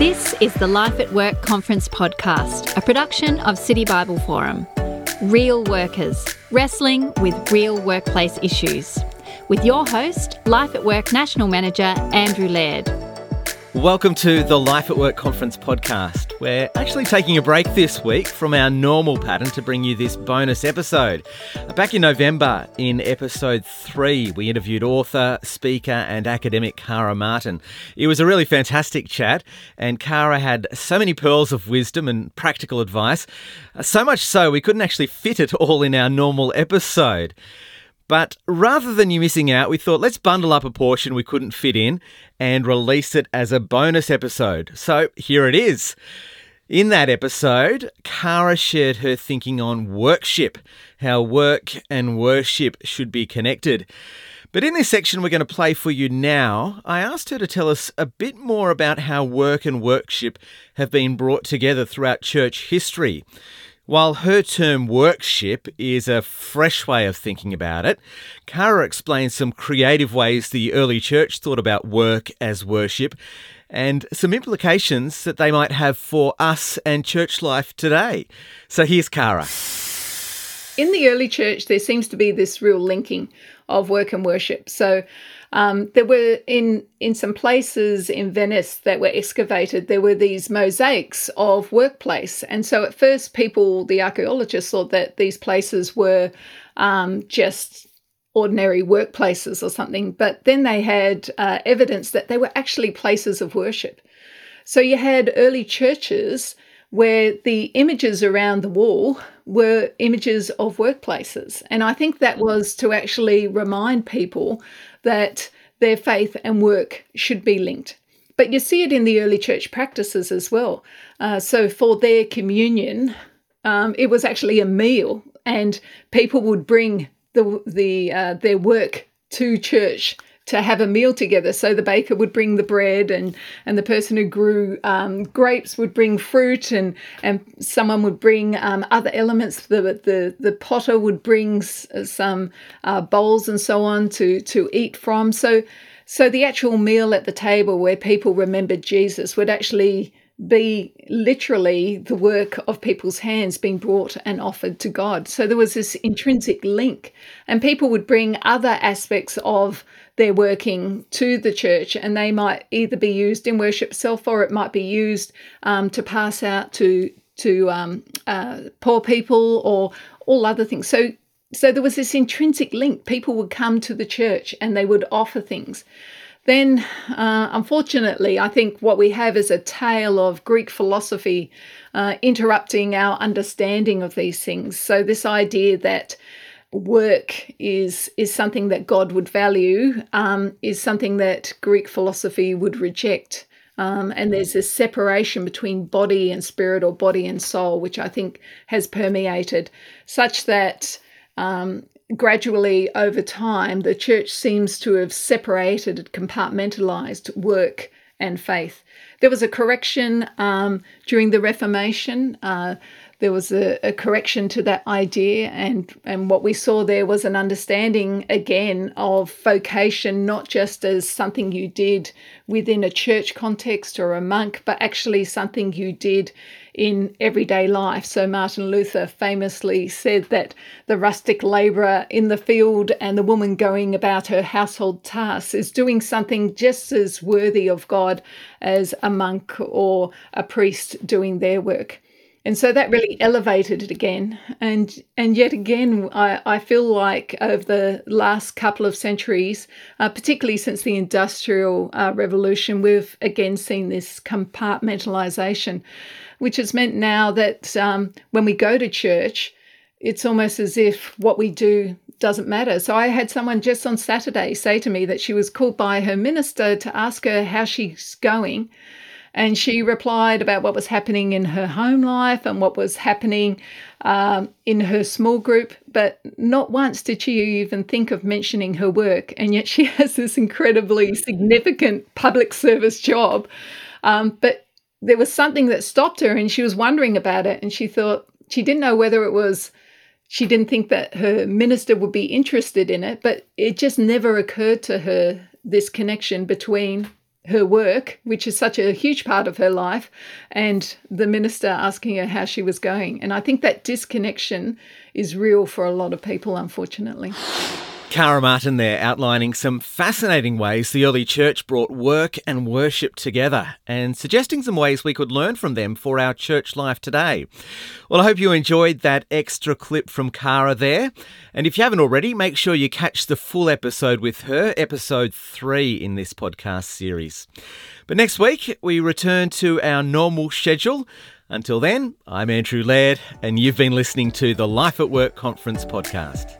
This is the Life at Work Conference podcast, a production of City Bible Forum. Real workers, wrestling with real workplace issues. With your host, Life at Work National Manager Andrew Laird. Welcome to the Life at Work Conference podcast. We're actually taking a break this week from our normal pattern to bring you this bonus episode. Back in November, in episode three, we interviewed author, speaker, and academic Kara Martin. It was a really fantastic chat, and Kara had so many pearls of wisdom and practical advice, so much so we couldn't actually fit it all in our normal episode. But rather than you missing out, we thought let's bundle up a portion we couldn't fit in and release it as a bonus episode. So here it is. In that episode, Kara shared her thinking on workship, how work and worship should be connected. But in this section we're going to play for you now, I asked her to tell us a bit more about how work and worship have been brought together throughout church history. While her term workship is a fresh way of thinking about it, Kara explains some creative ways the early church thought about work as worship and some implications that they might have for us and church life today. So here's Kara. In the early church, there seems to be this real linking of work and worship. So um, there were in in some places in Venice that were excavated. There were these mosaics of workplace, and so at first, people, the archaeologists, thought that these places were um, just ordinary workplaces or something. But then they had uh, evidence that they were actually places of worship. So you had early churches where the images around the wall were images of workplaces. And I think that was to actually remind people that their faith and work should be linked. But you see it in the early church practices as well. Uh, so for their communion, um, it was actually a meal, and people would bring the the uh, their work to church to have a meal together. So the baker would bring the bread, and and the person who grew um, grapes would bring fruit, and and someone would bring um, other elements. The the the potter would bring some uh, bowls and so on to to eat from. So so the actual meal at the table where people remembered Jesus would actually be literally the work of people's hands being brought and offered to God. So there was this intrinsic link, and people would bring other aspects of their working to the church, and they might either be used in worship itself or it might be used um, to pass out to to um, uh, poor people or all other things. So so there was this intrinsic link. People would come to the church and they would offer things then uh, unfortunately, I think what we have is a tale of Greek philosophy uh, interrupting our understanding of these things. So, this idea that work is is something that God would value um, is something that Greek philosophy would reject. Um, and there's this separation between body and spirit or body and soul, which I think has permeated such that um, gradually over time, the church seems to have separated, compartmentalized work and faith. There was a correction um, during the Reformation. Uh, there was a, a, correction to that idea, and, and what we saw there was an understanding again of vocation, not just as something you did within a church context or a monk, but actually something you did in everyday life. So, Martin Luther famously said that the rustic labourer in the field and the woman going about her household tasks is doing something just as worthy of God as a monk or a priest doing their work. And so that really elevated it again. And and yet again, I, I feel like over the last couple of centuries, uh, particularly since the Industrial uh, Revolution, we've again seen this compartmentalization which has meant now that um, when we go to church, it's almost as if what we do doesn't matter. So I had someone just on Saturday say to me that she was called by her minister to ask her how she's going. And she replied about what was happening in her home life and what was happening um, in her small group. But not once did she even think of mentioning her work. And yet she has this incredibly significant public service job. Um, but there was something that stopped her and she was wondering about it and she thought she didn't know whether it was she didn't think that her minister would be interested in it but it just never occurred to her this connection between her work, which is such a huge part of her life, and the minister asking her how she was going. And I think that disconnection is real for a lot of people, unfortunately. Kara Martin there outlining some fascinating ways the early church brought work and worship together and suggesting some ways we could learn from them for our church life today. Well, I hope you enjoyed that extra clip from Kara there. And if you haven't already, make sure you catch the full episode with her, episode three in this podcast series. But next week, we return to our normal schedule. Until then, I'm Andrew Laird, and you've been listening to the Life at Work Conference podcast.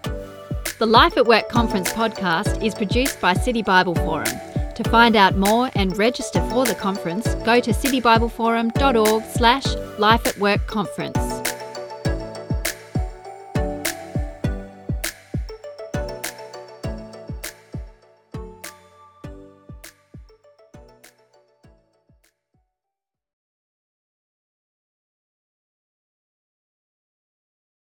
The Life at Work Conference podcast is produced by City Bible Forum. To find out more and register for the conference, go to citybibleforum.org slash Life at Work Conference.